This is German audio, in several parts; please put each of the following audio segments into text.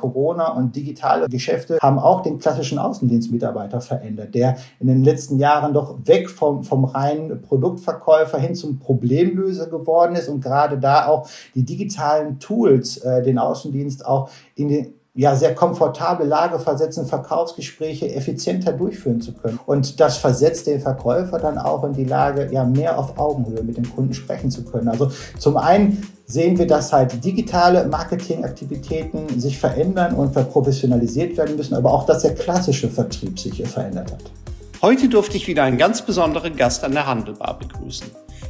Corona und digitale Geschäfte haben auch den klassischen Außendienstmitarbeiter verändert, der in den letzten Jahren doch weg vom, vom reinen Produktverkäufer hin zum Problemlöser geworden ist und gerade da auch die digitalen Tools äh, den Außendienst auch in den ja, sehr komfortable Lage versetzen, Verkaufsgespräche effizienter durchführen zu können. Und das versetzt den Verkäufer dann auch in die Lage, ja, mehr auf Augenhöhe mit dem Kunden sprechen zu können. Also zum einen sehen wir, dass halt digitale Marketingaktivitäten sich verändern und verprofessionalisiert werden müssen, aber auch, dass der klassische Vertrieb sich verändert hat. Heute durfte ich wieder einen ganz besonderen Gast an der Handelbar begrüßen.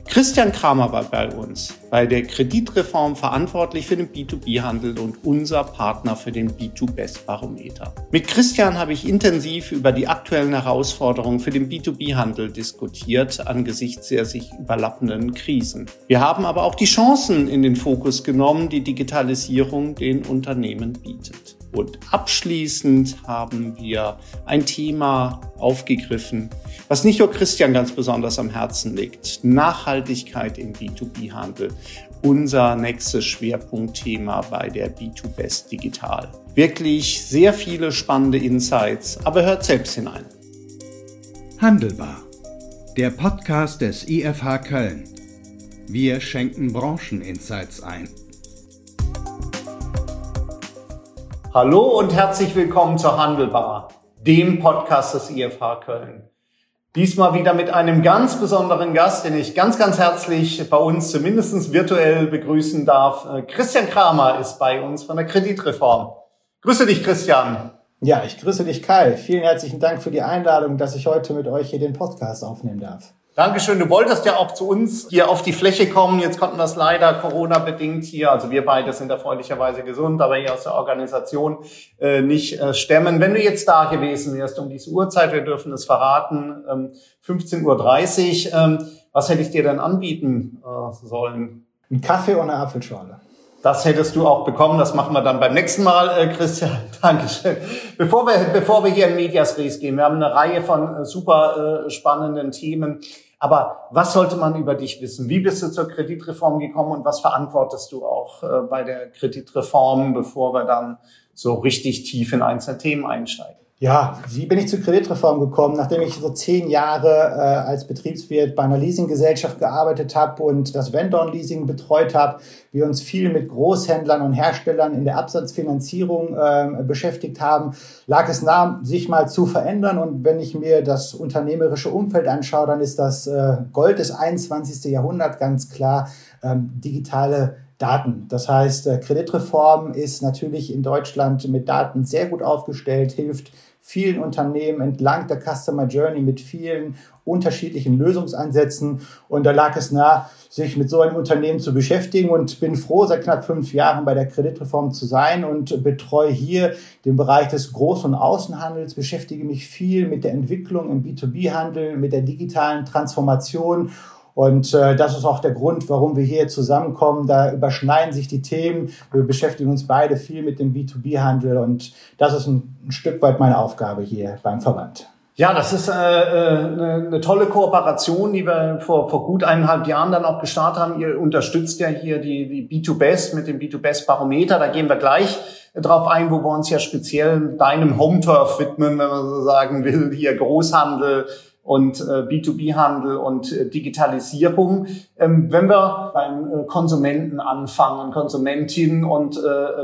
Christian Kramer war bei uns, bei der Kreditreform verantwortlich für den B2B-Handel und unser Partner für den B2Best-Barometer. Mit Christian habe ich intensiv über die aktuellen Herausforderungen für den B2B-Handel diskutiert angesichts der sich überlappenden Krisen. Wir haben aber auch die Chancen in den Fokus genommen, die Digitalisierung den Unternehmen bietet. Und abschließend haben wir ein Thema aufgegriffen, was nicht nur Christian ganz besonders am Herzen liegt. Nachhaltigkeit im B2B-Handel. Unser nächstes Schwerpunktthema bei der B2Best Digital. Wirklich sehr viele spannende Insights, aber hört selbst hinein. Handelbar. Der Podcast des IFH Köln. Wir schenken Brancheninsights ein. Hallo und herzlich willkommen zur Handelbar, dem Podcast des IFH Köln. Diesmal wieder mit einem ganz besonderen Gast, den ich ganz, ganz herzlich bei uns zumindest virtuell begrüßen darf. Äh, Christian Kramer ist bei uns von der Kreditreform. Grüße dich, Christian. Ja, ich grüße dich, Kai. Vielen herzlichen Dank für die Einladung, dass ich heute mit euch hier den Podcast aufnehmen darf. Dankeschön. Du wolltest ja auch zu uns hier auf die Fläche kommen. Jetzt konnten wir es leider Corona-bedingt hier, also wir beide sind erfreulicherweise gesund, aber hier aus der Organisation äh, nicht äh, stemmen. Wenn du jetzt da gewesen wärst um diese Uhrzeit, wir dürfen es verraten, ähm, 15.30 Uhr, ähm, was hätte ich dir denn anbieten äh, sollen? Ein Kaffee und eine Apfelschorle. Das hättest du auch bekommen. Das machen wir dann beim nächsten Mal, äh, Christian. Dankeschön. Bevor wir, bevor wir hier in Medias Res gehen, wir haben eine Reihe von äh, super äh, spannenden Themen. Aber was sollte man über dich wissen? Wie bist du zur Kreditreform gekommen und was verantwortest du auch äh, bei der Kreditreform, bevor wir dann so richtig tief in einzelne Themen einsteigen? Ja, wie bin ich zur Kreditreform gekommen? Nachdem ich so zehn Jahre äh, als Betriebswirt bei einer Leasinggesellschaft gearbeitet habe und das Vendor-Leasing betreut habe, wir uns viel mit Großhändlern und Herstellern in der Absatzfinanzierung äh, beschäftigt haben, lag es nahe, sich mal zu verändern. Und wenn ich mir das unternehmerische Umfeld anschaue, dann ist das äh, Gold des 21. Jahrhunderts ganz klar ähm, digitale Daten. Das heißt, äh, Kreditreform ist natürlich in Deutschland mit Daten sehr gut aufgestellt, hilft vielen Unternehmen entlang der Customer Journey mit vielen unterschiedlichen Lösungsansätzen. Und da lag es nah, sich mit so einem Unternehmen zu beschäftigen und bin froh, seit knapp fünf Jahren bei der Kreditreform zu sein und betreue hier den Bereich des Groß- und Außenhandels, beschäftige mich viel mit der Entwicklung im B2B-Handel, mit der digitalen Transformation und äh, das ist auch der Grund, warum wir hier zusammenkommen. Da überschneiden sich die Themen. Wir beschäftigen uns beide viel mit dem B2B-Handel und das ist ein, ein Stück weit meine Aufgabe hier beim Verband. Ja, das ist äh, eine, eine tolle Kooperation, die wir vor, vor gut eineinhalb Jahren dann auch gestartet haben. Ihr unterstützt ja hier die, die B2Best mit dem B2Best-Barometer. Da gehen wir gleich drauf ein, wo wir uns ja speziell deinem Home-Turf widmen, wenn man so sagen will, hier Großhandel, und äh, B2B-Handel und äh, Digitalisierung. Ähm, wenn wir beim äh, Konsumenten anfangen, Konsumentin und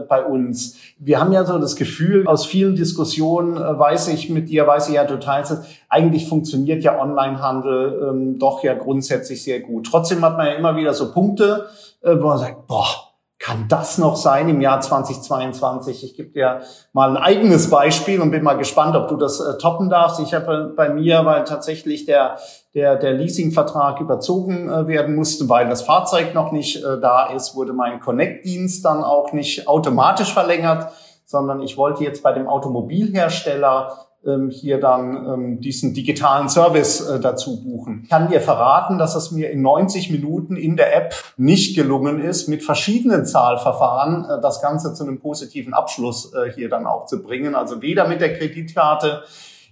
bei uns. Wir haben ja so das Gefühl, aus vielen Diskussionen weiß ich mit dir, weiß ich ja, es, eigentlich funktioniert ja Onlinehandel ähm, doch ja grundsätzlich sehr gut. Trotzdem hat man ja immer wieder so Punkte, wo man sagt, boah, kann das noch sein im Jahr 2022? Ich gebe dir mal ein eigenes Beispiel und bin mal gespannt, ob du das äh, toppen darfst. Ich habe bei mir, weil tatsächlich der, der, der Leasingvertrag überzogen äh, werden musste, weil das Fahrzeug noch nicht äh, da ist, wurde mein Connect-Dienst dann auch nicht automatisch verlängert, sondern ich wollte jetzt bei dem Automobilhersteller hier dann ähm, diesen digitalen Service äh, dazu buchen. Ich kann dir verraten, dass es mir in 90 Minuten in der App nicht gelungen ist, mit verschiedenen Zahlverfahren äh, das Ganze zu einem positiven Abschluss äh, hier dann auch zu bringen. Also weder mit der Kreditkarte,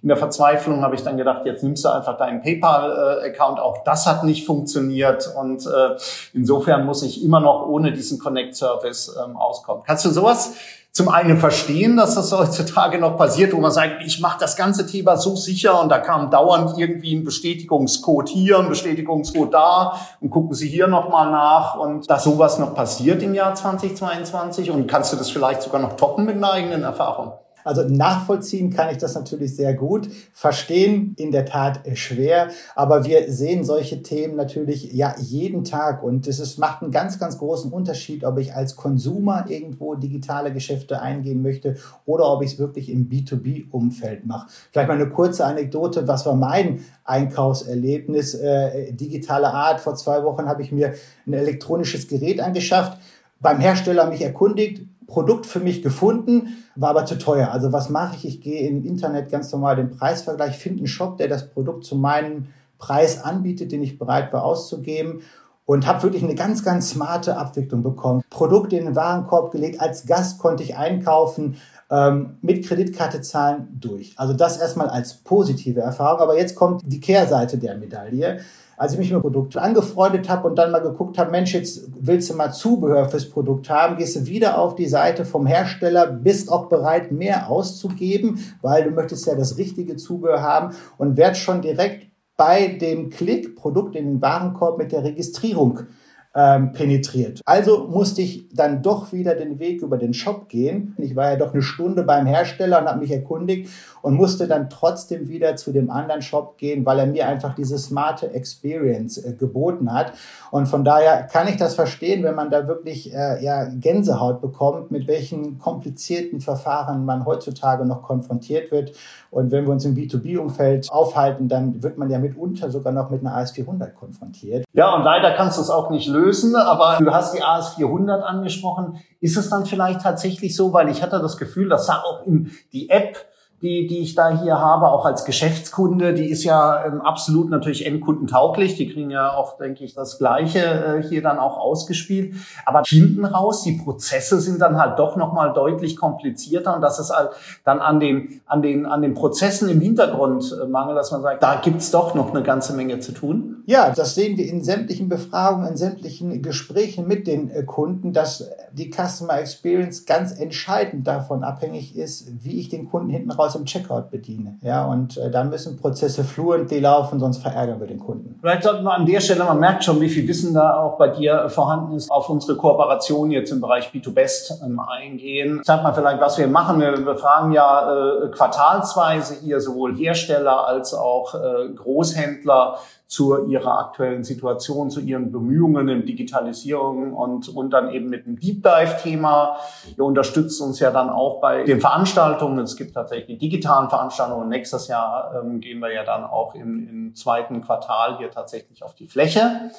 in der Verzweiflung habe ich dann gedacht, jetzt nimmst du einfach deinen PayPal-Account. Auch das hat nicht funktioniert. Und äh, insofern muss ich immer noch ohne diesen Connect-Service ähm, auskommen. Kannst du sowas zum einen verstehen, dass das heutzutage noch passiert, wo man sagt, ich mache das ganze Thema so sicher und da kam dauernd irgendwie ein Bestätigungscode hier, ein Bestätigungscode da und gucken Sie hier nochmal nach und dass sowas noch passiert im Jahr 2022 und kannst du das vielleicht sogar noch toppen mit einer eigenen Erfahrung? Also nachvollziehen kann ich das natürlich sehr gut. Verstehen in der Tat schwer. Aber wir sehen solche Themen natürlich ja jeden Tag. Und es ist, macht einen ganz, ganz großen Unterschied, ob ich als Konsumer irgendwo digitale Geschäfte eingehen möchte oder ob ich es wirklich im B2B-Umfeld mache. Vielleicht mal eine kurze Anekdote. Was war mein Einkaufserlebnis äh, digitaler Art? Vor zwei Wochen habe ich mir ein elektronisches Gerät angeschafft beim Hersteller mich erkundigt, Produkt für mich gefunden, war aber zu teuer. Also was mache ich? Ich gehe im Internet ganz normal den Preisvergleich, finde einen Shop, der das Produkt zu meinem Preis anbietet, den ich bereit war auszugeben und habe wirklich eine ganz, ganz smarte Abwicklung bekommen. Produkte in den Warenkorb gelegt, als Gast konnte ich einkaufen, ähm, mit Kreditkarte zahlen durch. Also das erstmal als positive Erfahrung. Aber jetzt kommt die Kehrseite der Medaille als ich mich mit Produkten angefreundet habe und dann mal geguckt habe, Mensch, jetzt willst du mal Zubehör fürs Produkt haben, gehst du wieder auf die Seite vom Hersteller, bist auch bereit, mehr auszugeben, weil du möchtest ja das richtige Zubehör haben und werd schon direkt bei dem Klick Produkt in den Warenkorb mit der Registrierung ähm, penetriert. Also musste ich dann doch wieder den Weg über den Shop gehen. Ich war ja doch eine Stunde beim Hersteller und habe mich erkundigt und musste dann trotzdem wieder zu dem anderen Shop gehen, weil er mir einfach diese smarte Experience äh, geboten hat. Und von daher kann ich das verstehen, wenn man da wirklich äh, ja, Gänsehaut bekommt, mit welchen komplizierten Verfahren man heutzutage noch konfrontiert wird. Und wenn wir uns im B2B-Umfeld aufhalten, dann wird man ja mitunter sogar noch mit einer AS400 konfrontiert. Ja, und leider kannst du es auch nicht lösen, aber du hast die AS400 angesprochen. Ist es dann vielleicht tatsächlich so, weil ich hatte das Gefühl, das sah auch in die App die, die ich da hier habe, auch als Geschäftskunde, die ist ja ähm, absolut natürlich endkundentauglich. Die kriegen ja auch, denke ich, das Gleiche äh, hier dann auch ausgespielt. Aber hinten raus, die Prozesse sind dann halt doch nochmal deutlich komplizierter und das ist halt dann an den, an den, an den Prozessen im Hintergrund äh, mangel, dass man sagt, da gibt's doch noch eine ganze Menge zu tun. Ja, das sehen wir in sämtlichen Befragungen, in sämtlichen Gesprächen mit den äh, Kunden, dass die Customer Experience ganz entscheidend davon abhängig ist, wie ich den Kunden hinten raus im Checkout bediene. Ja, und äh, da müssen Prozesse fluently laufen, sonst verärgern wir den Kunden. Vielleicht sollten wir an der Stelle, man merkt schon, wie viel Wissen da auch bei dir vorhanden ist, auf unsere Kooperation jetzt im Bereich B2Best ähm, eingehen. Sag mal vielleicht, was wir machen. Wir befragen ja äh, quartalsweise hier sowohl Hersteller als auch äh, Großhändler zu ihrer aktuellen Situation, zu ihren Bemühungen in Digitalisierung und, und dann eben mit dem Deep Dive-Thema. Ihr unterstützt uns ja dann auch bei den Veranstaltungen. Es gibt tatsächlich digitalen Veranstaltungen. Nächstes Jahr ähm, gehen wir ja dann auch im, im zweiten Quartal hier tatsächlich auf die Fläche.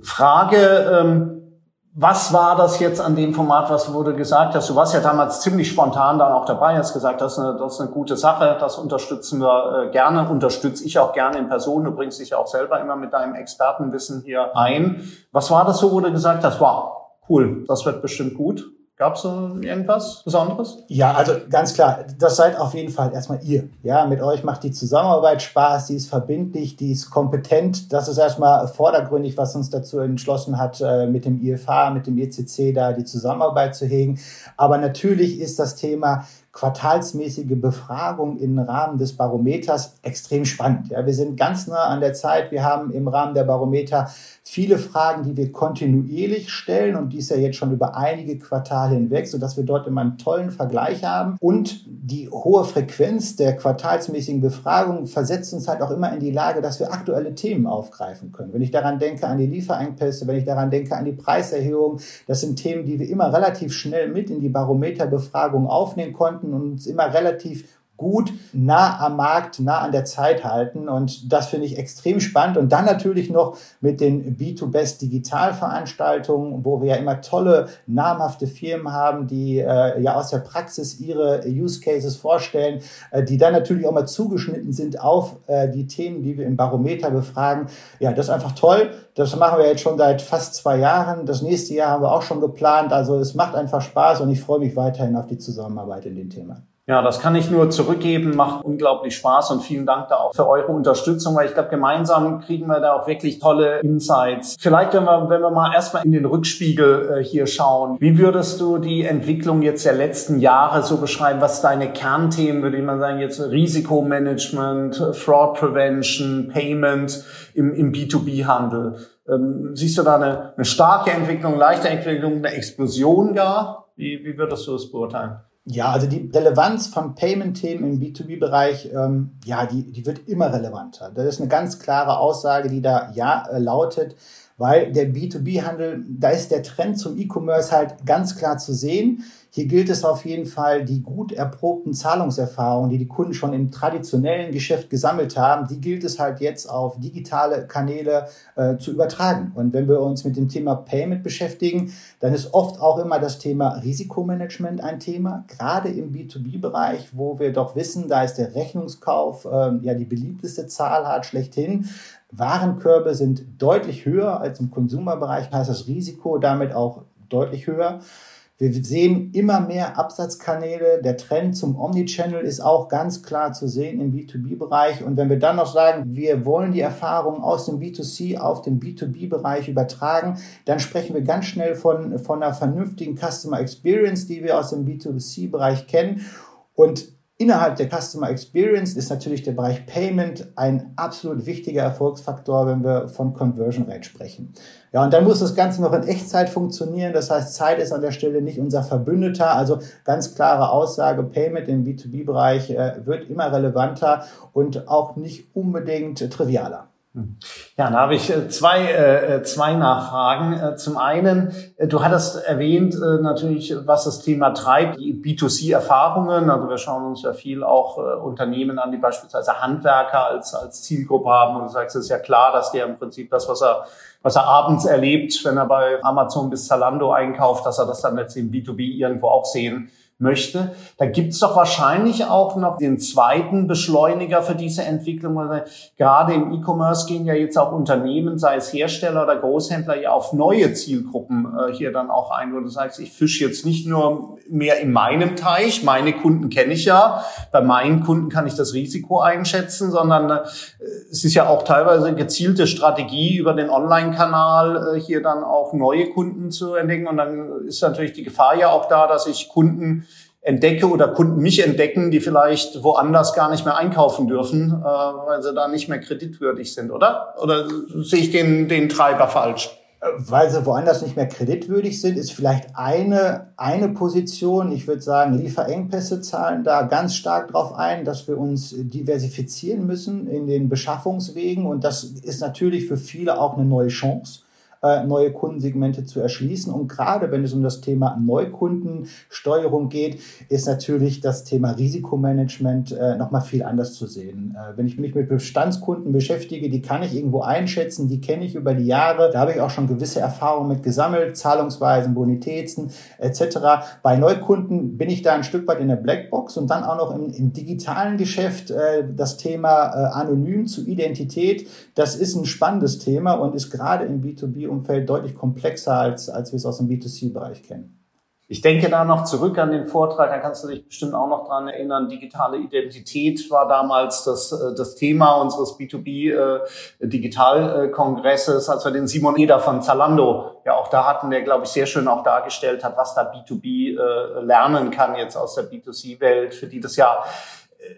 Frage, ähm, was war das jetzt an dem Format, was wurde gesagt hast? Du warst ja damals ziemlich spontan dann auch dabei, hast gesagt, das ist eine, das ist eine gute Sache, das unterstützen wir äh, gerne, unterstütze ich auch gerne in Person. Du bringst dich ja auch selber immer mit deinem Expertenwissen hier ein. Was war das so, wo du gesagt hast, wow, cool, das wird bestimmt gut? Gab es irgendwas Besonderes? Ja, also ganz klar, das seid auf jeden Fall erstmal ihr. Ja, mit euch macht die Zusammenarbeit Spaß, die ist verbindlich, die ist kompetent. Das ist erstmal vordergründig, was uns dazu entschlossen hat, äh, mit dem IFA, mit dem ECC da die Zusammenarbeit zu hegen. Aber natürlich ist das Thema quartalsmäßige Befragung im Rahmen des Barometers extrem spannend. Ja, wir sind ganz nah an der Zeit. Wir haben im Rahmen der Barometer viele Fragen, die wir kontinuierlich stellen und dies ja jetzt schon über einige Quartale hinweg, sodass wir dort immer einen tollen Vergleich haben. Und die hohe Frequenz der quartalsmäßigen Befragung versetzt uns halt auch immer in die Lage, dass wir aktuelle Themen aufgreifen können. Wenn ich daran denke an die Lieferengpässe, wenn ich daran denke an die Preiserhöhung, das sind Themen, die wir immer relativ schnell mit in die Barometerbefragung aufnehmen konnten konnten uns immer relativ gut nah am Markt, nah an der Zeit halten. Und das finde ich extrem spannend. Und dann natürlich noch mit den B2Best Digitalveranstaltungen, wo wir ja immer tolle, namhafte Firmen haben, die äh, ja aus der Praxis ihre Use Cases vorstellen, äh, die dann natürlich auch mal zugeschnitten sind auf äh, die Themen, die wir im Barometer befragen. Ja, das ist einfach toll. Das machen wir jetzt schon seit fast zwei Jahren. Das nächste Jahr haben wir auch schon geplant. Also es macht einfach Spaß und ich freue mich weiterhin auf die Zusammenarbeit in dem Thema. Ja, das kann ich nur zurückgeben, macht unglaublich Spaß und vielen Dank da auch für eure Unterstützung, weil ich glaube, gemeinsam kriegen wir da auch wirklich tolle Insights. Vielleicht, wenn wir, wenn wir mal erstmal in den Rückspiegel äh, hier schauen, wie würdest du die Entwicklung jetzt der letzten Jahre so beschreiben? Was deine Kernthemen, würde ich mal sagen, jetzt Risikomanagement, Fraud Prevention, Payment im, im B2B-Handel? Ähm, siehst du da eine, eine starke Entwicklung, leichte Entwicklung, eine Explosion gar? Wie, wie würdest du es beurteilen? Ja, also die Relevanz von Payment-Themen im B2B-Bereich, ähm, ja, die, die wird immer relevanter. Das ist eine ganz klare Aussage, die da ja äh, lautet, weil der B2B-Handel, da ist der Trend zum E-Commerce halt ganz klar zu sehen. Hier gilt es auf jeden Fall, die gut erprobten Zahlungserfahrungen, die die Kunden schon im traditionellen Geschäft gesammelt haben, die gilt es halt jetzt auf digitale Kanäle äh, zu übertragen. Und wenn wir uns mit dem Thema Payment beschäftigen, dann ist oft auch immer das Thema Risikomanagement ein Thema, gerade im B2B-Bereich, wo wir doch wissen, da ist der Rechnungskauf äh, ja die beliebteste Zahlart schlechthin. Warenkörbe sind deutlich höher als im Konsumerbereich, heißt das Risiko damit auch deutlich höher. Wir sehen immer mehr Absatzkanäle. Der Trend zum Omnichannel ist auch ganz klar zu sehen im B2B-Bereich. Und wenn wir dann noch sagen, wir wollen die Erfahrung aus dem B2C auf den B2B-Bereich übertragen, dann sprechen wir ganz schnell von, von einer vernünftigen Customer Experience, die wir aus dem B2C-Bereich kennen. Und Innerhalb der Customer Experience ist natürlich der Bereich Payment ein absolut wichtiger Erfolgsfaktor, wenn wir von Conversion Rate sprechen. Ja, und dann muss das Ganze noch in Echtzeit funktionieren. Das heißt, Zeit ist an der Stelle nicht unser Verbündeter. Also ganz klare Aussage, Payment im B2B-Bereich äh, wird immer relevanter und auch nicht unbedingt trivialer. Ja, da habe ich äh, zwei, äh, äh, zwei Nachfragen. Zum einen, du hattest erwähnt natürlich, was das Thema treibt, die B2C-Erfahrungen. Also wir schauen uns ja viel auch Unternehmen an, die beispielsweise Handwerker als, als Zielgruppe haben. Und du sagst, es ist ja klar, dass der im Prinzip das, was er, was er abends erlebt, wenn er bei Amazon bis Zalando einkauft, dass er das dann jetzt im B2B irgendwo auch sehen möchte. Da gibt's doch wahrscheinlich auch noch den zweiten Beschleuniger für diese Entwicklung. Gerade im E-Commerce gehen ja jetzt auch Unternehmen, sei es Hersteller oder Großhändler, ja auf neue Zielgruppen äh, hier dann auch ein. Wo du sagst, ich fische jetzt nicht nur mehr in meinem Teich, meine Kunden kenne ich ja, bei meinen Kunden kann ich das Risiko einschätzen, sondern äh, es ist ja auch teilweise gezielte Strategie über den Online-Kanal äh, hier dann auch neue Kunden zu entdecken. Und dann ist natürlich die Gefahr ja auch da, dass ich Kunden entdecke oder Kunden mich entdecken, die vielleicht woanders gar nicht mehr einkaufen dürfen, äh, weil sie da nicht mehr kreditwürdig sind, oder? Oder sehe ich den, den Treiber falsch? Weil sie woanders nicht mehr kreditwürdig sind, ist vielleicht eine, eine Position. Ich würde sagen, Lieferengpässe zahlen da ganz stark drauf ein, dass wir uns diversifizieren müssen in den Beschaffungswegen. Und das ist natürlich für viele auch eine neue Chance äh, neue Kundensegmente zu erschließen. Und gerade wenn es um das Thema Neukundensteuerung geht, ist natürlich das Thema Risikomanagement äh, nochmal viel anders zu sehen. Äh, wenn ich mich mit Bestandskunden beschäftige, die kann ich irgendwo einschätzen, die kenne ich über die Jahre, da habe ich auch schon gewisse Erfahrungen mit gesammelt, Zahlungsweisen, Bonitäten etc. Bei Neukunden bin ich da ein Stück weit in der Blackbox und dann auch noch im, im digitalen Geschäft äh, das Thema äh, anonym zu Identität, das ist ein spannendes Thema und ist gerade im B2B Umfeld deutlich komplexer, als, als wir es aus dem B2C-Bereich kennen. Ich denke da noch zurück an den Vortrag, da kannst du dich bestimmt auch noch dran erinnern. Digitale Identität war damals das, äh, das Thema unseres B2B-Digitalkongresses, äh, als wir den Simon Eder von Zalando ja auch da hatten, der, glaube ich, sehr schön auch dargestellt hat, was da B2B äh, lernen kann jetzt aus der B2C-Welt, für die das ja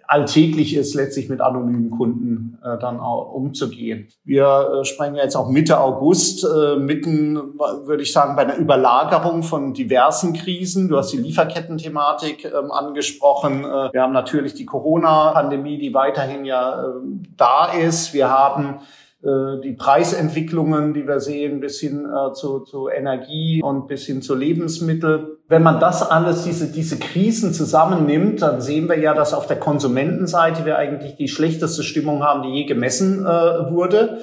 alltäglich ist, letztlich mit anonymen Kunden äh, dann auch umzugehen. Wir äh, sprechen jetzt auch Mitte August, äh, mitten, würde ich sagen, bei einer Überlagerung von diversen Krisen. Du hast die Lieferkettenthematik ähm, angesprochen. Äh, wir haben natürlich die Corona-Pandemie, die weiterhin ja äh, da ist. Wir haben äh, die Preisentwicklungen, die wir sehen, bis hin äh, zu, zu Energie und bis hin zu Lebensmittel. Wenn man das alles, diese, diese Krisen zusammennimmt, dann sehen wir ja, dass auf der Konsumentenseite wir eigentlich die schlechteste Stimmung haben, die je gemessen äh, wurde.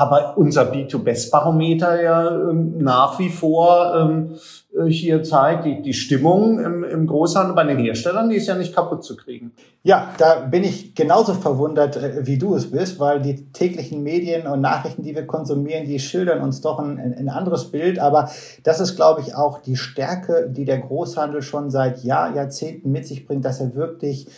Aber unser B2Best-Barometer ja ähm, nach wie vor ähm, äh, hier zeigt, die, die Stimmung im, im Großhandel bei den Herstellern, die ist ja nicht kaputt zu kriegen. Ja, da bin ich genauso verwundert, äh, wie du es bist, weil die täglichen Medien und Nachrichten, die wir konsumieren, die schildern uns doch ein, ein anderes Bild. Aber das ist, glaube ich, auch die Stärke, die der Großhandel schon seit Jahr, Jahrzehnten mit sich bringt, dass er wirklich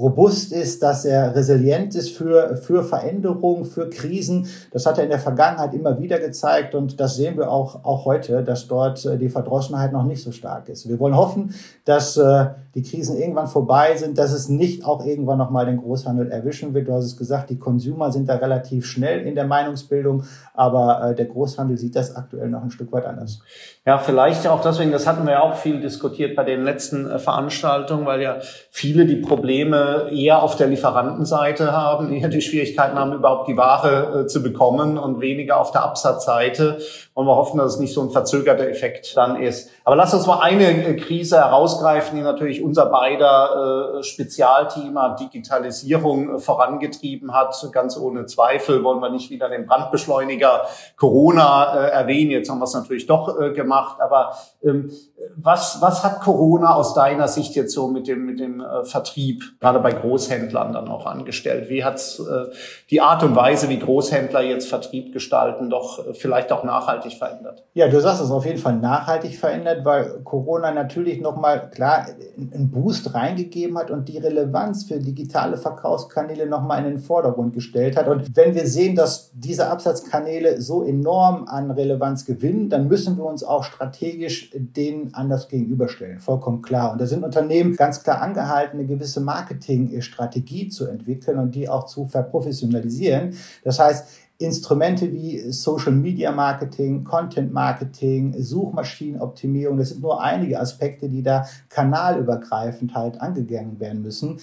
robust ist, dass er resilient ist für, für Veränderungen, für Krisen. Das hat er in der Vergangenheit immer wieder gezeigt und das sehen wir auch, auch heute, dass dort äh, die Verdrossenheit noch nicht so stark ist. Wir wollen hoffen, dass äh, die Krisen irgendwann vorbei sind, dass es nicht auch irgendwann nochmal den Großhandel erwischen wird. Du hast es gesagt, die Consumer sind da relativ schnell in der Meinungsbildung, aber äh, der Großhandel sieht das aktuell noch ein Stück weit anders. Ja, vielleicht auch deswegen, das hatten wir ja auch viel diskutiert bei den letzten Veranstaltungen, weil ja viele die Probleme eher auf der Lieferantenseite haben, eher die Schwierigkeiten haben, überhaupt die Ware äh, zu bekommen und weniger auf der Absatzseite. Und wir hoffen, dass es nicht so ein verzögerter Effekt dann ist. Aber lass uns mal eine äh, Krise herausgreifen, die natürlich unser beider äh, Spezialthema Digitalisierung äh, vorangetrieben hat. Ganz ohne Zweifel wollen wir nicht wieder den Brandbeschleuniger Corona äh, erwähnen. Jetzt haben wir es natürlich doch äh, gemacht. Aber ähm, was, was hat Corona aus deiner Sicht jetzt so mit dem, mit dem äh, Vertrieb, gerade bei Großhändlern dann auch angestellt? Wie hat äh, die Art und Weise, wie Großhändler jetzt Vertrieb gestalten, doch äh, vielleicht auch nachhaltig verändert? Ja, du sagst es auf jeden Fall nachhaltig verändert weil Corona natürlich nochmal klar einen Boost reingegeben hat und die Relevanz für digitale Verkaufskanäle nochmal in den Vordergrund gestellt hat. Und wenn wir sehen, dass diese Absatzkanäle so enorm an Relevanz gewinnen, dann müssen wir uns auch strategisch denen anders gegenüberstellen. Vollkommen klar. Und da sind Unternehmen ganz klar angehalten, eine gewisse Marketingstrategie zu entwickeln und die auch zu verprofessionalisieren. Das heißt, Instrumente wie Social Media Marketing, Content Marketing, Suchmaschinenoptimierung, das sind nur einige Aspekte, die da kanalübergreifend halt angegangen werden müssen.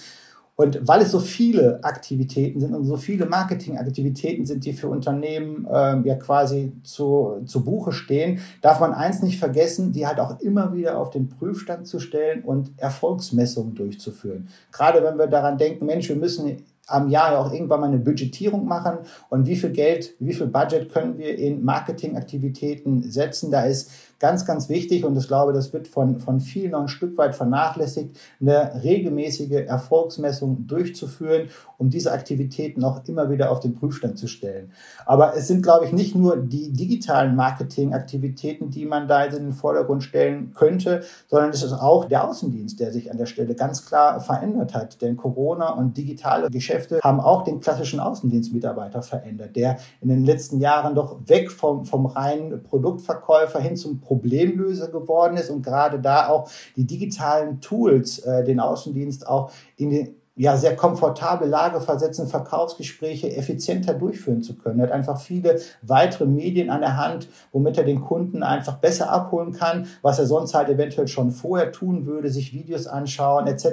Und weil es so viele Aktivitäten sind und so viele Marketingaktivitäten sind, die für Unternehmen ähm, ja quasi zu, zu Buche stehen, darf man eins nicht vergessen, die halt auch immer wieder auf den Prüfstand zu stellen und Erfolgsmessungen durchzuführen. Gerade wenn wir daran denken, Mensch, wir müssen am Jahr ja auch irgendwann mal eine Budgetierung machen und wie viel Geld, wie viel Budget können wir in Marketingaktivitäten setzen. Da ist ganz, ganz wichtig und ich glaube, das wird von, von vielen noch ein Stück weit vernachlässigt, eine regelmäßige Erfolgsmessung durchzuführen, um diese Aktivitäten auch immer wieder auf den Prüfstand zu stellen. Aber es sind, glaube ich, nicht nur die digitalen Marketingaktivitäten, die man da in den Vordergrund stellen könnte, sondern es ist auch der Außendienst, der sich an der Stelle ganz klar verändert hat. Denn Corona und digitale Geschäfte haben auch den klassischen Außendienstmitarbeiter verändert, der in den letzten Jahren doch weg vom, vom reinen Produktverkäufer hin zum Problemlöser geworden ist und gerade da auch die digitalen Tools äh, den Außendienst auch in den ja, sehr komfortable Lage versetzen, Verkaufsgespräche effizienter durchführen zu können. Er hat einfach viele weitere Medien an der Hand, womit er den Kunden einfach besser abholen kann, was er sonst halt eventuell schon vorher tun würde, sich Videos anschauen etc.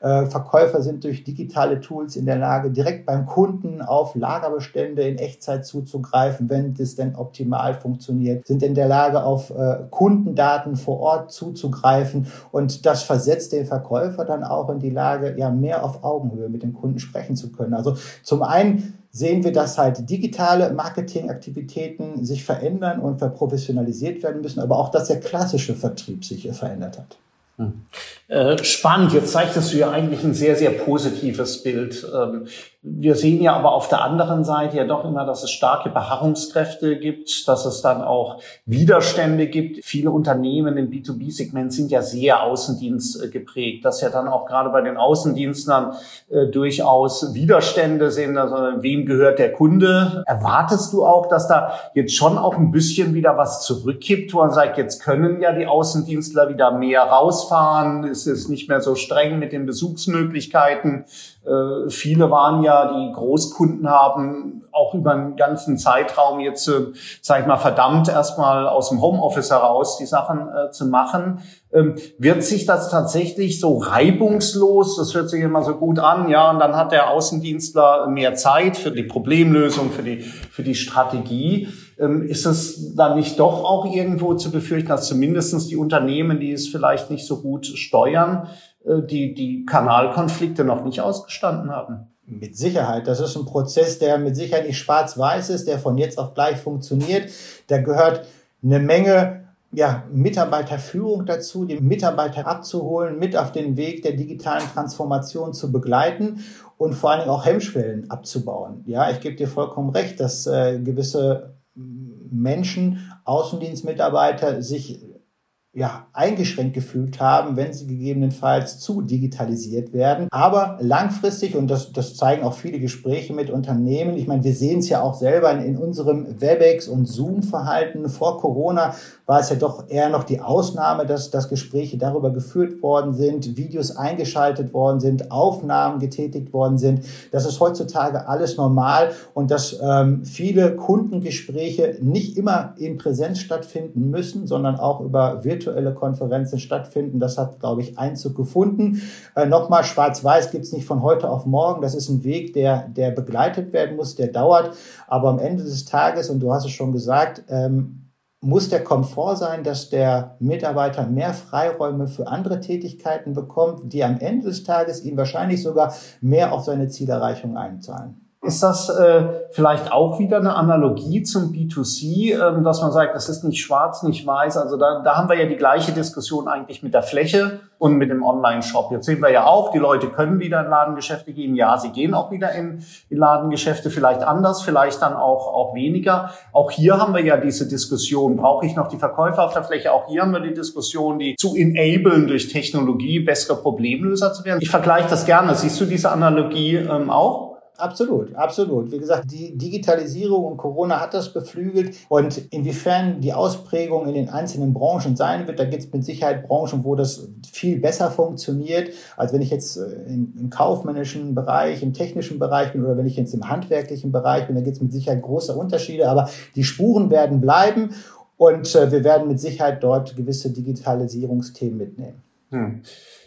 Äh, Verkäufer sind durch digitale Tools in der Lage, direkt beim Kunden auf Lagerbestände in Echtzeit zuzugreifen, wenn das denn optimal funktioniert, sind in der Lage, auf äh, Kundendaten vor Ort zuzugreifen und das versetzt den Verkäufer dann auch in die Lage, ja, mehr auf auf Augenhöhe mit dem Kunden sprechen zu können. Also zum einen sehen wir, dass halt digitale Marketingaktivitäten sich verändern und verprofessionalisiert werden müssen, aber auch, dass der klassische Vertrieb sich verändert hat. Hm. Äh, spannend, jetzt zeigtest du ja eigentlich ein sehr, sehr positives Bild. Wir sehen ja aber auf der anderen Seite ja doch immer, dass es starke Beharrungskräfte gibt, dass es dann auch Widerstände gibt. Viele Unternehmen im B2B-Segment sind ja sehr Außendienst geprägt, dass ja dann auch gerade bei den Außendienstlern äh, durchaus Widerstände sind. Also wem gehört der Kunde? Erwartest du auch, dass da jetzt schon auch ein bisschen wieder was zurückkippt, wo man sagt, jetzt können ja die Außendienstler wieder mehr rausfahren, es ist nicht mehr so streng mit den Besuchsmöglichkeiten. Äh, viele waren ja, die Großkunden haben auch über einen ganzen Zeitraum jetzt, äh, sag ich mal, verdammt erstmal aus dem Homeoffice heraus die Sachen äh, zu machen. Ähm, wird sich das tatsächlich so reibungslos, das hört sich immer so gut an, ja, und dann hat der Außendienstler mehr Zeit für die Problemlösung, für die, für die Strategie. Ähm, ist es dann nicht doch auch irgendwo zu befürchten, dass zumindestens die Unternehmen, die es vielleicht nicht so gut steuern, äh, die die Kanalkonflikte noch nicht ausgestanden haben. Mit Sicherheit. Das ist ein Prozess, der mit Sicherheit nicht schwarz-weiß ist, der von jetzt auf gleich funktioniert. Da gehört eine Menge ja, Mitarbeiterführung dazu, die Mitarbeiter abzuholen, mit auf den Weg der digitalen Transformation zu begleiten und vor allen Dingen auch Hemmschwellen abzubauen. Ja, ich gebe dir vollkommen recht, dass äh, gewisse Menschen, Außendienstmitarbeiter sich ja, eingeschränkt gefühlt haben, wenn sie gegebenenfalls zu digitalisiert werden. Aber langfristig, und das, das zeigen auch viele Gespräche mit Unternehmen, ich meine, wir sehen es ja auch selber in, in unserem WebEx und Zoom-Verhalten vor Corona, war es ja doch eher noch die Ausnahme, dass, dass Gespräche darüber geführt worden sind, Videos eingeschaltet worden sind, Aufnahmen getätigt worden sind. Das ist heutzutage alles normal und dass ähm, viele Kundengespräche nicht immer in Präsenz stattfinden müssen, sondern auch über virtuelle Konferenzen stattfinden. Das hat, glaube ich, Einzug gefunden. Äh, Nochmal, schwarz-weiß gibt's nicht von heute auf morgen. Das ist ein Weg, der, der begleitet werden muss, der dauert. Aber am Ende des Tages, und du hast es schon gesagt, ähm, muss der Komfort sein, dass der Mitarbeiter mehr Freiräume für andere Tätigkeiten bekommt, die am Ende des Tages ihm wahrscheinlich sogar mehr auf seine Zielerreichung einzahlen. Ist das äh, vielleicht auch wieder eine Analogie zum B2C, ähm, dass man sagt, das ist nicht schwarz, nicht weiß? Also da, da haben wir ja die gleiche Diskussion eigentlich mit der Fläche und mit dem Online-Shop. Jetzt sehen wir ja auch, die Leute können wieder in Ladengeschäfte gehen. Ja, sie gehen auch wieder in, in Ladengeschäfte, vielleicht anders, vielleicht dann auch, auch weniger. Auch hier haben wir ja diese Diskussion, brauche ich noch die Verkäufer auf der Fläche? Auch hier haben wir die Diskussion, die zu enablen durch Technologie, bessere Problemlöser zu werden. Ich vergleiche das gerne. Siehst du diese Analogie ähm, auch? Absolut, absolut. Wie gesagt, die Digitalisierung und Corona hat das beflügelt. Und inwiefern die Ausprägung in den einzelnen Branchen sein wird, da gibt es mit Sicherheit Branchen, wo das viel besser funktioniert, als wenn ich jetzt äh, im, kaufmännischen Bereich, im technischen Bereich bin oder wenn ich jetzt im handwerklichen Bereich bin. Da gibt es mit Sicherheit große Unterschiede, aber die Spuren werden bleiben und äh, wir werden mit Sicherheit dort gewisse Digitalisierungsthemen mitnehmen. Hm.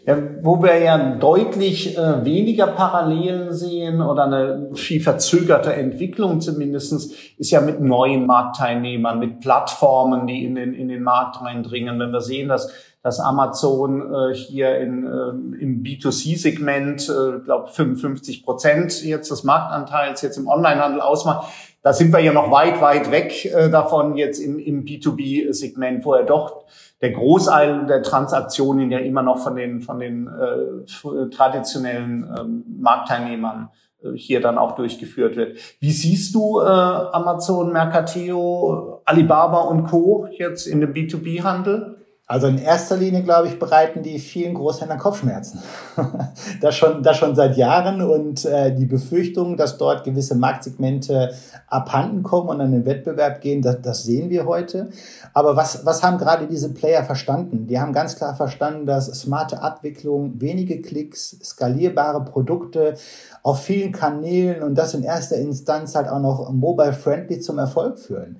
Ja, wo wir ja deutlich äh, weniger Parallelen sehen oder eine viel verzögerte Entwicklung zumindestens ist ja mit neuen Marktteilnehmern, mit Plattformen, die in den, in den Markt reindringen. Wenn wir sehen, dass, dass Amazon äh, hier in, äh, im B2C-Segment, äh, glaube 55 Prozent jetzt des Marktanteils jetzt im Onlinehandel ausmacht, da sind wir ja noch weit, weit weg äh, davon jetzt im, im B2B-Segment, wo er doch der Großteil der Transaktionen ja immer noch von den, von den äh, traditionellen ähm, Marktteilnehmern äh, hier dann auch durchgeführt wird. Wie siehst du äh, Amazon, Mercateo, Alibaba und Co. jetzt in dem B2B-Handel? Also in erster Linie, glaube ich, bereiten die vielen Großhändlern Kopfschmerzen. das, schon, das schon seit Jahren und äh, die Befürchtung, dass dort gewisse Marktsegmente abhanden kommen und an den Wettbewerb gehen, das, das sehen wir heute. Aber was, was haben gerade diese Player verstanden? Die haben ganz klar verstanden, dass smarte Abwicklung, wenige Klicks, skalierbare Produkte auf vielen Kanälen und das in erster Instanz halt auch noch mobile-friendly zum Erfolg führen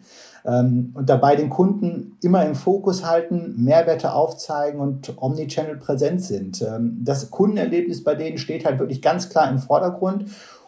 und dabei den Kunden immer im Fokus halten, Mehrwerte aufzeigen und Omnichannel präsent sind. Ähm, das Kundenerlebnis bei denen steht halt wirklich ganz klar im Vordergrund.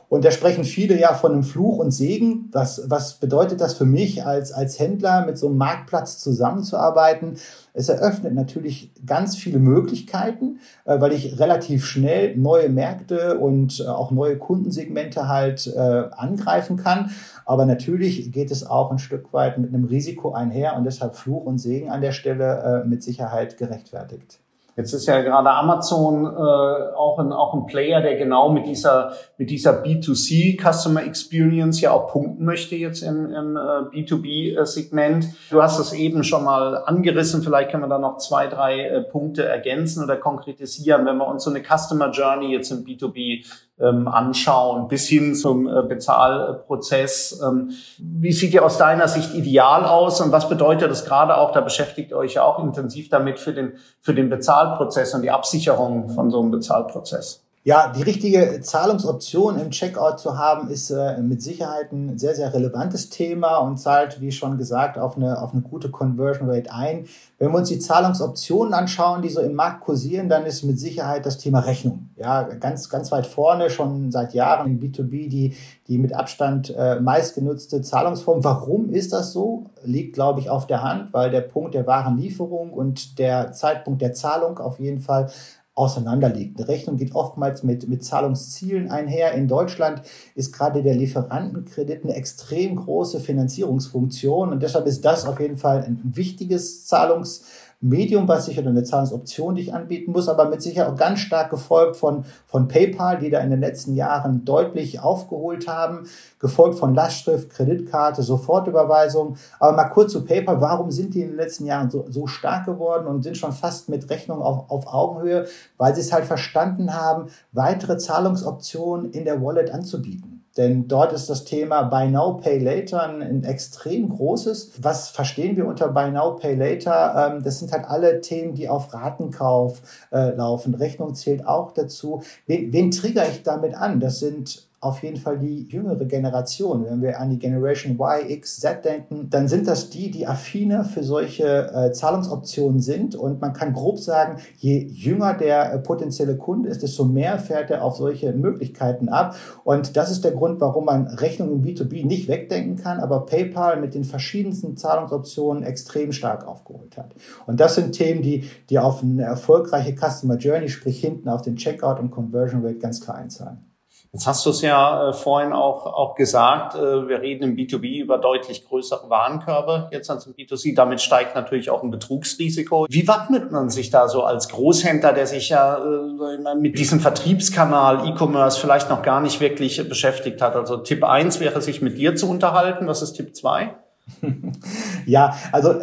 Und da sprechen viele ja von einem Fluch und Segen. Was, was bedeutet das für mich als, als Händler, mit so einem Marktplatz zusammenzuarbeiten? Es eröffnet natürlich ganz viele Möglichkeiten, äh, weil ich relativ schnell neue Märkte und äh, auch neue Kundensegmente halt äh, angreifen kann. Aber natürlich geht es auch ein Stück weit mit einem Risiko einher und deshalb Fluch und Segen an der Stelle mit Sicherheit gerechtfertigt. Jetzt ist ja gerade Amazon äh, auch, ein, auch ein Player, der genau mit dieser, mit dieser B2C Customer Experience ja auch punkten möchte jetzt im, im äh, B2B-Segment. Du hast es eben schon mal angerissen. Vielleicht können wir da noch zwei, drei äh, Punkte ergänzen oder konkretisieren, wenn wir uns so eine Customer Journey jetzt im B2B ähm, anschauen, bis hin zum äh, Bezahlprozess. Ähm, wie sieht die aus deiner Sicht ideal aus und was bedeutet das gerade auch, da beschäftigt ihr euch ja auch intensiv damit für den, für den Bezahlprozess und die Absicherung von so einem Bezahlprozess? Ja, die richtige Zahlungsoption im Checkout zu haben, ist äh, mit Sicherheit ein sehr, sehr relevantes Thema und zahlt, wie schon gesagt, auf eine, auf eine gute Conversion Rate ein. Wenn wir uns die Zahlungsoptionen anschauen, die so im Markt kursieren, dann ist mit Sicherheit das Thema Rechnung. Ja, ganz, ganz weit vorne, schon seit Jahren in B2B die, die mit Abstand äh, meistgenutzte Zahlungsform. Warum ist das so? Liegt, glaube ich, auf der Hand, weil der Punkt der Warenlieferung und der Zeitpunkt der Zahlung auf jeden Fall auseinanderliegt. Eine Rechnung geht oftmals mit, mit Zahlungszielen einher. In Deutschland ist gerade der Lieferantenkredit eine extrem große Finanzierungsfunktion und deshalb ist das auf jeden Fall ein wichtiges Zahlungs Medium, was ich oder eine Zahlungsoption, die ich anbieten muss, aber mit Sicherheit auch ganz stark gefolgt von, von PayPal, die da in den letzten Jahren deutlich aufgeholt haben, gefolgt von Lastschrift, Kreditkarte, Sofortüberweisung. Aber mal kurz zu PayPal, warum sind die in den letzten Jahren so, so stark geworden und sind schon fast mit Rechnung auf, auf Augenhöhe? Weil sie es halt verstanden haben, weitere Zahlungsoptionen in der Wallet anzubieten. Denn dort ist das Thema Buy Now, Pay Later ein, ein extrem großes. Was verstehen wir unter Buy Now, Pay Later? Ähm, das sind halt alle Themen, die auf Ratenkauf äh, laufen. Rechnung zählt auch dazu. Wen, wen trigger ich damit an? Das sind auf jeden Fall die jüngere Generation. Wenn wir an die Generation Y, X, Z denken, dann sind das die, die affiner für solche äh, Zahlungsoptionen sind. Und man kann grob sagen, je jünger der äh, potenzielle Kunde ist, desto mehr fährt er auf solche Möglichkeiten ab. Und das ist der Grund, warum man Rechnungen im B2B nicht wegdenken kann, aber PayPal mit den verschiedensten Zahlungsoptionen extrem stark aufgeholt hat. Und das sind Themen, die, die auf eine erfolgreiche Customer Journey, sprich hinten auf den Checkout und Conversion Rate ganz klar einzahlen. Jetzt hast du es ja äh, vorhin auch, auch gesagt, äh, wir reden im B2B über deutlich größere Warenkörbe jetzt als im B2C. Damit steigt natürlich auch ein Betrugsrisiko. Wie wappnet man sich da so als Großhändler, der sich ja äh, mit diesem Vertriebskanal E-Commerce vielleicht noch gar nicht wirklich beschäftigt hat? Also Tipp eins wäre, sich mit dir zu unterhalten. Was ist Tipp zwei? ja, also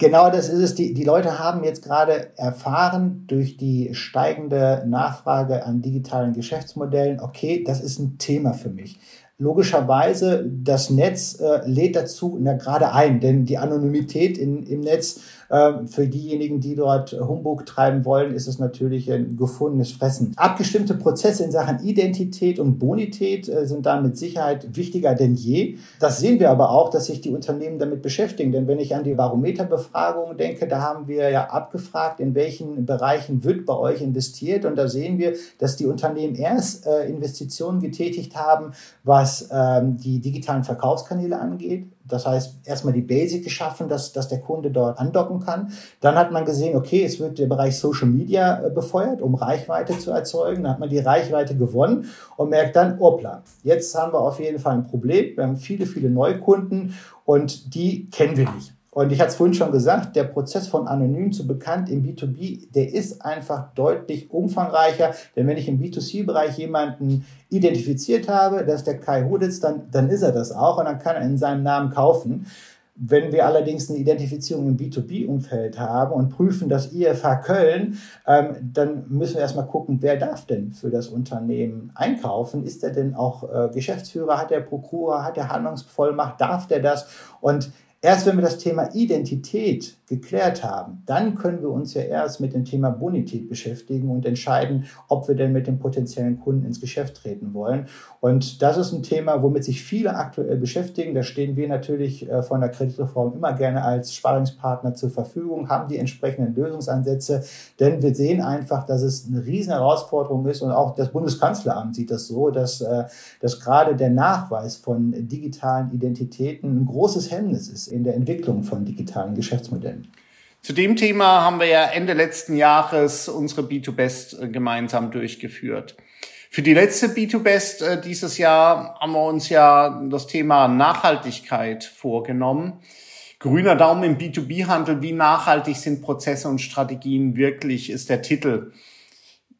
Genau das ist es. Die, die Leute haben jetzt gerade erfahren durch die steigende Nachfrage an digitalen Geschäftsmodellen, okay, das ist ein Thema für mich. Logischerweise, das Netz äh, lädt dazu na, gerade ein, denn die Anonymität in, im Netz für diejenigen, die dort Humbug treiben wollen, ist es natürlich ein gefundenes Fressen. Abgestimmte Prozesse in Sachen Identität und Bonität äh, sind da mit Sicherheit wichtiger denn je. Das sehen wir aber auch, dass sich die Unternehmen damit beschäftigen. Denn wenn ich an die Barometerbefragung denke, da haben wir ja abgefragt, in welchen Bereichen wird bei euch investiert. Und da sehen wir, dass die Unternehmen erst äh, Investitionen getätigt haben, was ähm, die digitalen Verkaufskanäle angeht das heißt, erstmal die Basic geschaffen, dass, dass der Kunde dort andocken kann. Dann hat man gesehen, okay, es wird der Bereich Social Media äh, befeuert, um Reichweite zu erzeugen. Dann hat man die Reichweite gewonnen und merkt dann, opla, jetzt haben wir auf jeden Fall ein Problem. Wir haben viele, viele Neukunden und die kennen wir nicht. Und ich hatte es vorhin schon gesagt, der Prozess von anonym zu bekannt im B2B, der ist einfach deutlich umfangreicher. Denn wenn ich im B2C-Bereich jemanden identifiziert habe, dass der Kai Huditz, dann, dann ist er das auch und dann kann er in seinem Namen kaufen. Wenn wir allerdings eine Identifizierung im B2B-Umfeld haben und prüfen das IFH Köln, ähm, dann müssen wir erstmal gucken, wer darf denn für das Unternehmen einkaufen? Ist er denn auch äh, Geschäftsführer? Hat er Prokura? Hat er Handlungsvollmacht? Darf der das? Und Erst wenn wir das Thema Identität geklärt haben, dann können wir uns ja erst mit dem Thema Bonität beschäftigen und entscheiden, ob wir denn mit dem potenziellen Kunden ins Geschäft treten wollen. Und das ist ein Thema, womit sich viele aktuell beschäftigen. Da stehen wir natürlich äh, von der Kreditreform immer gerne als Sparingspartner zur Verfügung, haben die entsprechenden Lösungsansätze, denn wir sehen einfach, dass es eine riesen Herausforderung ist und auch das Bundeskanzleramt sieht das so, dass, äh, dass gerade der Nachweis von digitalen Identitäten ein großes Hemmnis ist in der Entwicklung von digitalen Geschäftsmodellen. Zu dem Thema haben wir ja Ende letzten Jahres unsere B2Best äh, gemeinsam durchgeführt. Für die letzte B2Best äh, dieses Jahr haben wir uns ja das Thema Nachhaltigkeit vorgenommen. Grüner Daumen im B2B-Handel. Wie nachhaltig sind Prozesse und Strategien wirklich, ist der Titel.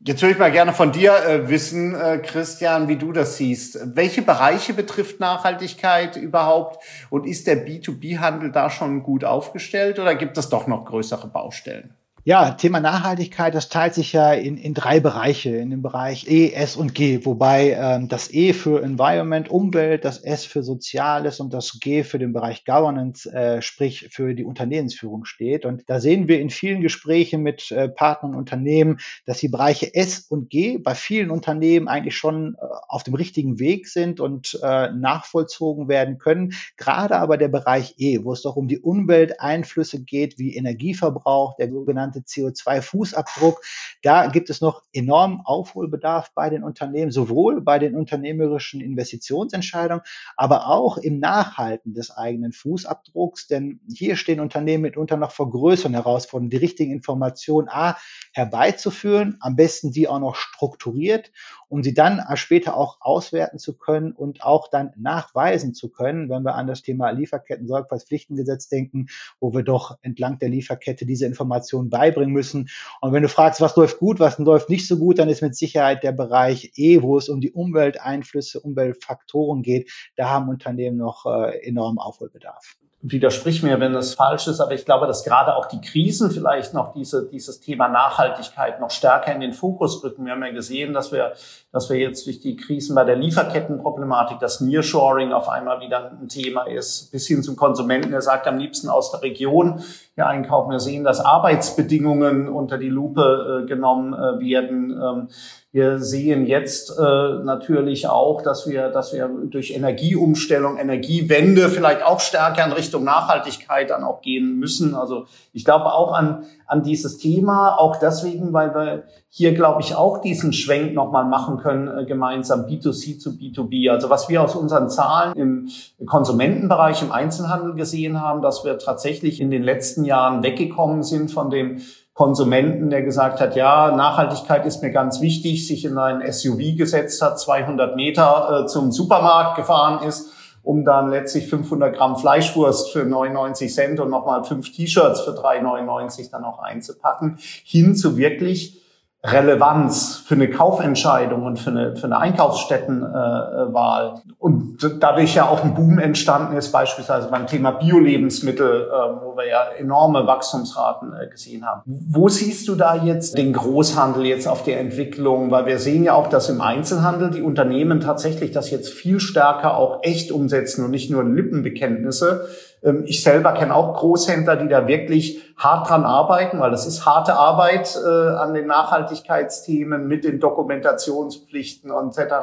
Jetzt würde ich mal gerne von dir äh, wissen, äh, Christian, wie du das siehst. Welche Bereiche betrifft Nachhaltigkeit überhaupt? Und ist der B2B-Handel da schon gut aufgestellt oder gibt es doch noch größere Baustellen? Ja, Thema Nachhaltigkeit, das teilt sich ja in, in drei Bereiche, in dem Bereich E, S und G, wobei ähm, das E für Environment, Umwelt, das S für Soziales und das G für den Bereich Governance, äh, sprich für die Unternehmensführung steht. Und da sehen wir in vielen Gesprächen mit äh, Partnern und Unternehmen, dass die Bereiche S und G bei vielen Unternehmen eigentlich schon äh, auf dem richtigen Weg sind und äh, nachvollzogen werden können. Gerade aber der Bereich E, wo es doch um die Umwelteinflüsse geht, wie Energieverbrauch, der sogenannte sogenannte CO2-Fußabdruck. Da gibt es noch enormen Aufholbedarf bei den Unternehmen, sowohl bei den unternehmerischen Investitionsentscheidungen, aber auch im Nachhalten des eigenen Fußabdrucks. Denn hier stehen Unternehmen mitunter noch vor größeren Herausforderungen, die richtigen Informationen A herbeizuführen, am besten die auch noch strukturiert, um sie dann später auch auswerten zu können und auch dann nachweisen zu können, wenn wir an das Thema Lieferketten-Sorgfaltspflichtengesetz denken, wo wir doch entlang der Lieferkette diese Informationen beibringen müssen. Und wenn du fragst, was läuft gut, was läuft nicht so gut, dann ist mit Sicherheit der Bereich E, wo es um die Umwelteinflüsse, Umweltfaktoren geht. Da haben Unternehmen noch äh, enormen Aufholbedarf widersprich mir, wenn es falsch ist, aber ich glaube, dass gerade auch die Krisen vielleicht noch diese, dieses Thema Nachhaltigkeit noch stärker in den Fokus rücken. Wir haben ja gesehen, dass wir, dass wir jetzt durch die Krisen bei der Lieferkettenproblematik, das Nearshoring auf einmal wieder ein Thema ist, bis hin zum Konsumenten, der sagt am liebsten aus der Region hier einkaufen. Wir sehen, dass Arbeitsbedingungen unter die Lupe äh, genommen äh, werden. Ähm, wir sehen jetzt äh, natürlich auch, dass wir, dass wir durch Energieumstellung, Energiewende vielleicht auch stärker in Richtung Nachhaltigkeit dann auch gehen müssen. Also ich glaube auch an, an dieses Thema, auch deswegen, weil wir hier, glaube ich, auch diesen Schwenk nochmal machen können, äh, gemeinsam B2C zu B2B. Also was wir aus unseren Zahlen im Konsumentenbereich, im Einzelhandel gesehen haben, dass wir tatsächlich in den letzten Jahren weggekommen sind von dem Konsumenten, der gesagt hat, ja, Nachhaltigkeit ist mir ganz wichtig, sich in ein SUV gesetzt hat, 200 Meter äh, zum Supermarkt gefahren ist, um dann letztlich 500 Gramm Fleischwurst für 99 Cent und nochmal fünf T-Shirts für 3,99 dann auch einzupacken, hin zu wirklich Relevanz für eine Kaufentscheidung und für eine, für eine Einkaufsstättenwahl. Äh, und dadurch ja auch ein Boom entstanden ist, beispielsweise beim Thema Bio-Lebensmittel, äh, wo wir ja enorme Wachstumsraten äh, gesehen haben. Wo siehst du da jetzt den Großhandel jetzt auf der Entwicklung? Weil wir sehen ja auch, dass im Einzelhandel die Unternehmen tatsächlich das jetzt viel stärker auch echt umsetzen und nicht nur Lippenbekenntnisse. Ähm, ich selber kenne auch Großhändler, die da wirklich hart dran arbeiten, weil das ist harte Arbeit äh, an den Nachhaltigkeitsthemen mit den Dokumentationspflichten und etc.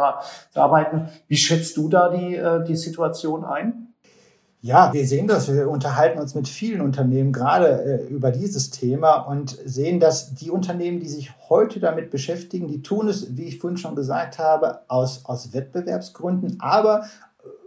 zu arbeiten. Wie schätzt du da die, äh, die Situation ein? Ja, wir sehen das. Wir unterhalten uns mit vielen Unternehmen gerade äh, über dieses Thema und sehen, dass die Unternehmen, die sich heute damit beschäftigen, die tun es, wie ich vorhin schon gesagt habe, aus, aus Wettbewerbsgründen, aber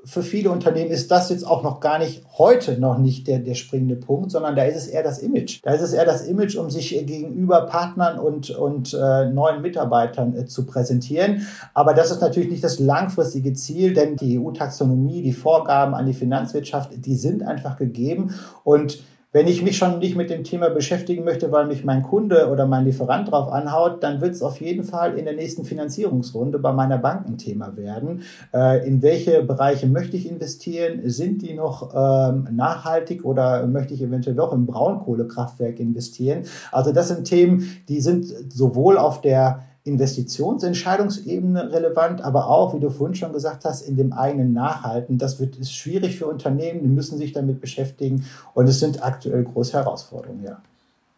für viele Unternehmen ist das jetzt auch noch gar nicht heute noch nicht der, der springende Punkt, sondern da ist es eher das Image. Da ist es eher das Image, um sich gegenüber Partnern und, und äh, neuen Mitarbeitern äh, zu präsentieren. Aber das ist natürlich nicht das langfristige Ziel, denn die EU-Taxonomie, die Vorgaben an die Finanzwirtschaft, die sind einfach gegeben und wenn ich mich schon nicht mit dem Thema beschäftigen möchte, weil mich mein Kunde oder mein Lieferant drauf anhaut, dann wird es auf jeden Fall in der nächsten Finanzierungsrunde bei meiner Bank ein Thema werden. Äh, in welche Bereiche möchte ich investieren? Sind die noch ähm, nachhaltig oder möchte ich eventuell doch im Braunkohlekraftwerk investieren? Also das sind Themen, die sind sowohl auf der Investitionsentscheidungsebene relevant, aber auch, wie du vorhin schon gesagt hast, in dem eigenen Nachhalten. Das wird, ist schwierig für Unternehmen, die müssen sich damit beschäftigen und es sind aktuell große Herausforderungen, ja.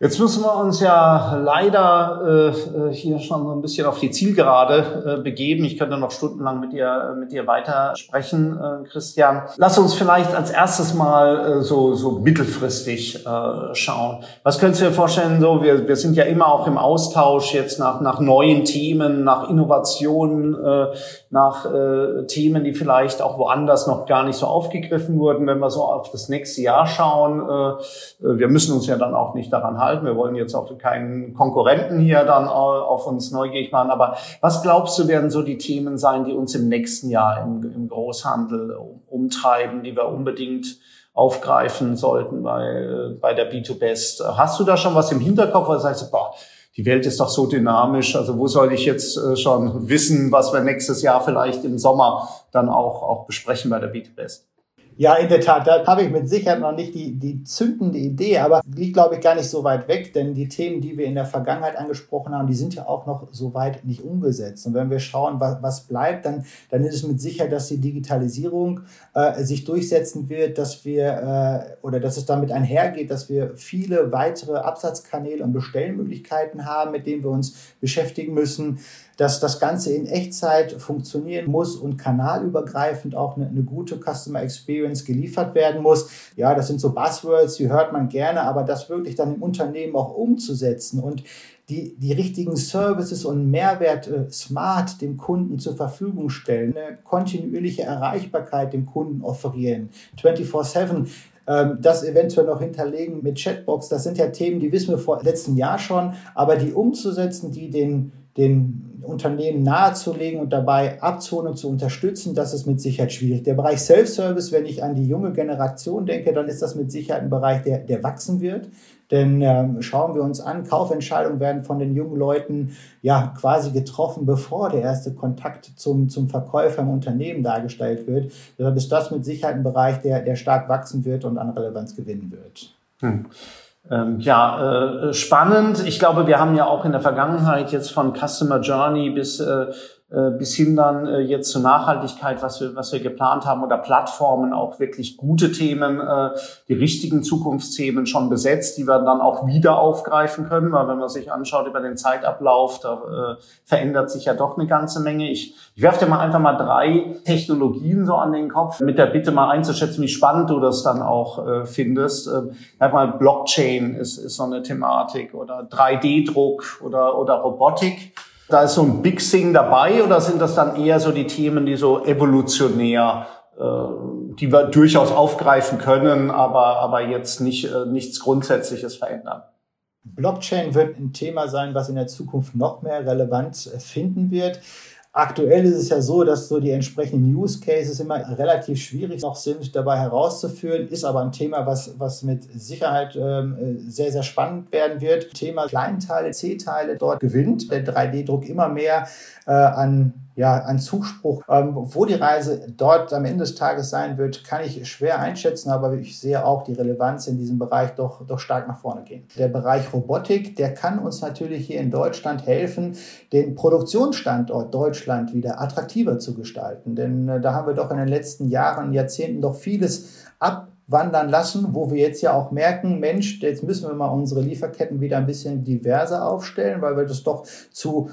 Jetzt müssen wir uns ja leider äh, äh, hier schon so ein bisschen auf die Zielgerade äh, begeben. Ich könnte noch stundenlang mit dir mit dir weiter sprechen, äh, Christian. Lass uns vielleicht als erstes mal äh, so so mittelfristig äh, schauen. Was könntest du dir vorstellen? So, wir wir sind ja immer auch im Austausch jetzt nach nach neuen Themen, nach Innovationen, äh, nach äh, Themen, die vielleicht auch woanders noch gar nicht so aufgegriffen wurden. Wenn wir so auf das nächste Jahr schauen, äh, äh wir müssen uns ja dann auch nicht daran halten halten. Wir wollen jetzt auch keinen Konkurrenten hier dann auf uns neugierig machen. Aber was glaubst du, werden so die Themen sein, die uns im nächsten Jahr im, im Großhandel umtreiben, die wir unbedingt aufgreifen sollten bei, bei der B2Best? Hast du da schon was im Hinterkopf, du sagst, boah, die Welt ist doch so dynamisch. Also wo soll ich jetzt äh, schon wissen, was wir nächstes Jahr vielleicht im Sommer dann auch, auch besprechen bei der B2Best? Ja, in der Tat, da habe ich mit Sicherheit noch nicht die, die zündende Idee, aber liegt, glaube ich, gar nicht so weit weg, denn die Themen, die wir in der Vergangenheit angesprochen haben, die sind ja auch noch so weit nicht umgesetzt. Und wenn wir schauen, was, was bleibt, dann, dann ist es mit Sicherheit, dass die Digitalisierung äh, sich durchsetzen wird, dass wir äh, oder dass es damit einhergeht, dass wir viele weitere Absatzkanäle und Bestellmöglichkeiten haben, mit denen wir uns beschäftigen müssen dass das Ganze in Echtzeit funktionieren muss und kanalübergreifend auch eine, eine gute Customer Experience geliefert werden muss. Ja, das sind so Buzzwords, die hört man gerne, aber das wirklich dann im Unternehmen auch umzusetzen und die, die richtigen Services und Mehrwert äh, smart dem Kunden zur Verfügung stellen, eine kontinuierliche Erreichbarkeit dem Kunden offerieren, 24-7 ähm, das eventuell noch hinterlegen mit Chatbox, das sind ja Themen, die wissen wir vor letztem Jahr schon, aber die umzusetzen, die den, den Unternehmen nahezulegen und dabei abzuholen zu unterstützen, das ist mit Sicherheit schwierig. Der Bereich Self-Service, wenn ich an die junge Generation denke, dann ist das mit Sicherheit ein Bereich, der, der wachsen wird. Denn ähm, schauen wir uns an, Kaufentscheidungen werden von den jungen Leuten ja quasi getroffen, bevor der erste Kontakt zum, zum Verkäufer im Unternehmen dargestellt wird. Deshalb ist das mit Sicherheit ein Bereich, der, der stark wachsen wird und an Relevanz gewinnen wird. Hm. Ähm, ja, äh, spannend. Ich glaube, wir haben ja auch in der Vergangenheit jetzt von Customer Journey bis äh, bis hin dann äh, jetzt zur Nachhaltigkeit, was wir, was wir geplant haben, oder Plattformen auch wirklich gute Themen, äh, die richtigen Zukunftsthemen schon besetzt, die wir dann auch wieder aufgreifen können, weil wenn man sich anschaut über den Zeitablauf, da verändert sich ja doch eine ganze Menge. Ich, ich werfe dir mal einfach mal drei Technologien so an den Kopf, mit der Bitte mal einzuschätzen, wie spannend du das dann auch findest. Äh, mal Blockchain ist, ist so eine Thematik oder 3D-Druck oder, oder Robotik da ist so ein Big Thing dabei oder sind das dann eher so die Themen, die so evolutionär, äh, die wir durchaus aufgreifen können, aber, aber jetzt nicht, äh, nichts Grundsätzliches verändern? Blockchain wird ein Thema sein, was in der Zukunft noch mehr Relevanz finden wird. Aktuell ist es ja so, dass so die entsprechenden Use Cases immer relativ schwierig noch sind, dabei herauszuführen, ist aber ein Thema, was, was mit Sicherheit ähm, sehr, sehr spannend werden wird. Thema Kleinteile, C-Teile dort gewinnt, der 3D-Druck immer mehr äh, an ja, an Zuspruch. Ähm, wo die Reise dort am Ende des Tages sein wird, kann ich schwer einschätzen, aber ich sehe auch die Relevanz in diesem Bereich doch, doch stark nach vorne gehen. Der Bereich Robotik, der kann uns natürlich hier in Deutschland helfen, den Produktionsstandort Deutschland wieder attraktiver zu gestalten. Denn äh, da haben wir doch in den letzten Jahren, Jahrzehnten doch vieles abwandern lassen, wo wir jetzt ja auch merken, Mensch, jetzt müssen wir mal unsere Lieferketten wieder ein bisschen diverser aufstellen, weil wir das doch zu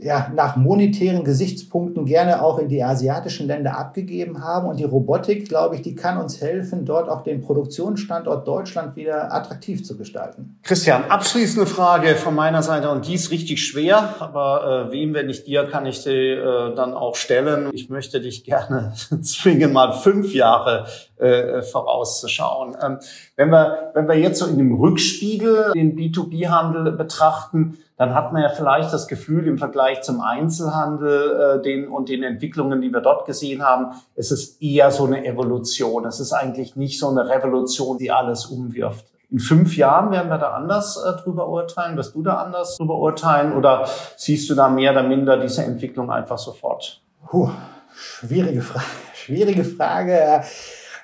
ja, nach monetären Gesichtspunkten gerne auch in die asiatischen Länder abgegeben haben. Und die Robotik, glaube ich, die kann uns helfen, dort auch den Produktionsstandort Deutschland wieder attraktiv zu gestalten. Christian, abschließende Frage von meiner Seite und die ist richtig schwer, aber äh, wem, wenn nicht dir, kann ich sie äh, dann auch stellen. Ich möchte dich gerne zwingen, mal fünf Jahre äh, vorauszuschauen. Ähm, wenn, wir, wenn wir jetzt so in dem Rückspiegel den B2B-Handel betrachten, dann hat man ja vielleicht das Gefühl im Vergleich zum Einzelhandel äh, den, und den Entwicklungen, die wir dort gesehen haben, es ist eher so eine Evolution. Es ist eigentlich nicht so eine Revolution, die alles umwirft. In fünf Jahren werden wir da anders äh, drüber urteilen. Wirst du da anders drüber urteilen? Oder siehst du da mehr oder minder diese Entwicklung einfach sofort? Puh, schwierige Frage. Schwierige Frage.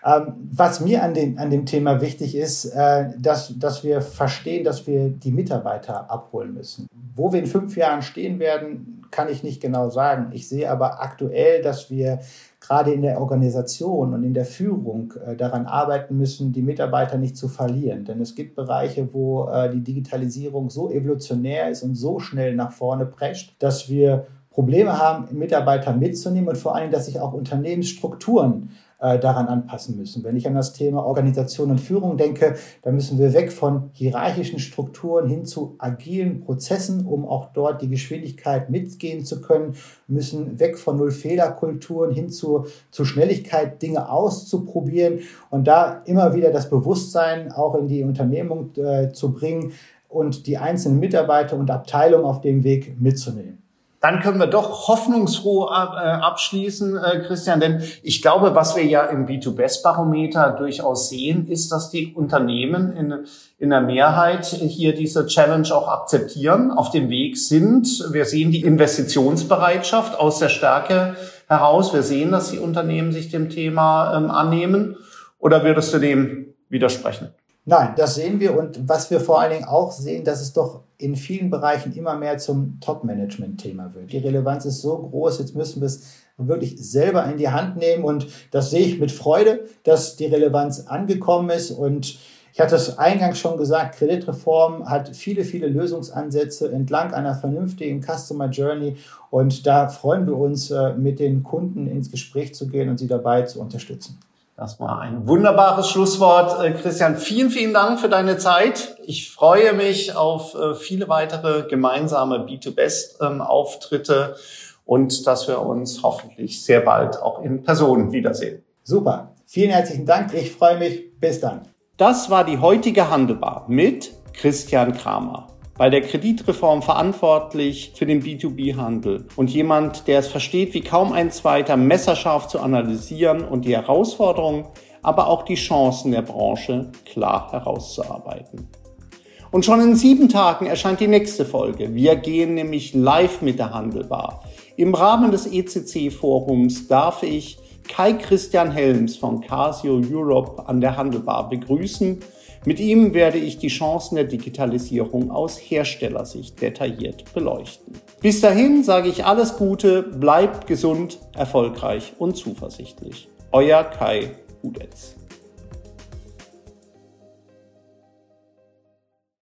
Ähm, was mir an, den, an dem Thema wichtig ist, äh, dass, dass wir verstehen, dass wir die Mitarbeiter abholen müssen. Wo wir in fünf Jahren stehen werden, kann ich nicht genau sagen. Ich sehe aber aktuell, dass wir gerade in der Organisation und in der Führung äh, daran arbeiten müssen, die Mitarbeiter nicht zu verlieren. Denn es gibt Bereiche, wo äh, die Digitalisierung so evolutionär ist und so schnell nach vorne prescht, dass wir Probleme haben, Mitarbeiter mitzunehmen und vor allem, dass sich auch Unternehmensstrukturen äh, daran anpassen müssen. Wenn ich an das Thema Organisation und Führung denke, dann müssen wir weg von hierarchischen Strukturen hin zu agilen Prozessen, um auch dort die Geschwindigkeit mitgehen zu können, müssen weg von Null-Fehler-Kulturen hin zu, zu Schnelligkeit, Dinge auszuprobieren und da immer wieder das Bewusstsein auch in die Unternehmung äh, zu bringen und die einzelnen Mitarbeiter und Abteilungen auf dem Weg mitzunehmen dann können wir doch hoffnungsfroh äh, abschließen, äh, Christian, denn ich glaube, was wir ja im B2Best-Barometer durchaus sehen, ist, dass die Unternehmen in, in der Mehrheit hier diese Challenge auch akzeptieren, auf dem Weg sind. Wir sehen die Investitionsbereitschaft aus der Stärke heraus. Wir sehen, dass die Unternehmen sich dem Thema ähm, annehmen. Oder würdest du dem widersprechen? Nein, das sehen wir und was wir vor allen Dingen auch sehen, dass es doch in vielen Bereichen immer mehr zum Top-Management-Thema wird. Die Relevanz ist so groß, jetzt müssen wir es wirklich selber in die Hand nehmen und das sehe ich mit Freude, dass die Relevanz angekommen ist und Ich hatte es eingangs schon gesagt, Kreditreform hat viele, viele Lösungsansätze entlang einer vernünftigen Customer Journey und da freuen wir uns, äh, mit den Kunden ins Gespräch zu gehen und sie dabei zu unterstützen. Das war ein wunderbares Schlusswort. Äh, Christian, vielen, vielen Dank für deine Zeit. Ich freue mich auf äh, viele weitere gemeinsame B2Best-Auftritte und dass wir uns hoffentlich sehr bald auch in Person wiedersehen. Super. Vielen herzlichen Dank. Ich freue mich. Bis dann. Das war die heutige Handelbar mit Christian Kramer bei der Kreditreform verantwortlich für den B2B-Handel und jemand, der es versteht, wie kaum ein zweiter messerscharf zu analysieren und die Herausforderungen, aber auch die Chancen der Branche klar herauszuarbeiten. Und schon in sieben Tagen erscheint die nächste Folge. Wir gehen nämlich live mit der Handelbar. Im Rahmen des ECC-Forums darf ich Kai Christian Helms von Casio Europe an der Handelbar begrüßen mit ihm werde ich die Chancen der Digitalisierung aus Herstellersicht detailliert beleuchten. Bis dahin sage ich alles Gute, bleibt gesund, erfolgreich und zuversichtlich. Euer Kai Udetz.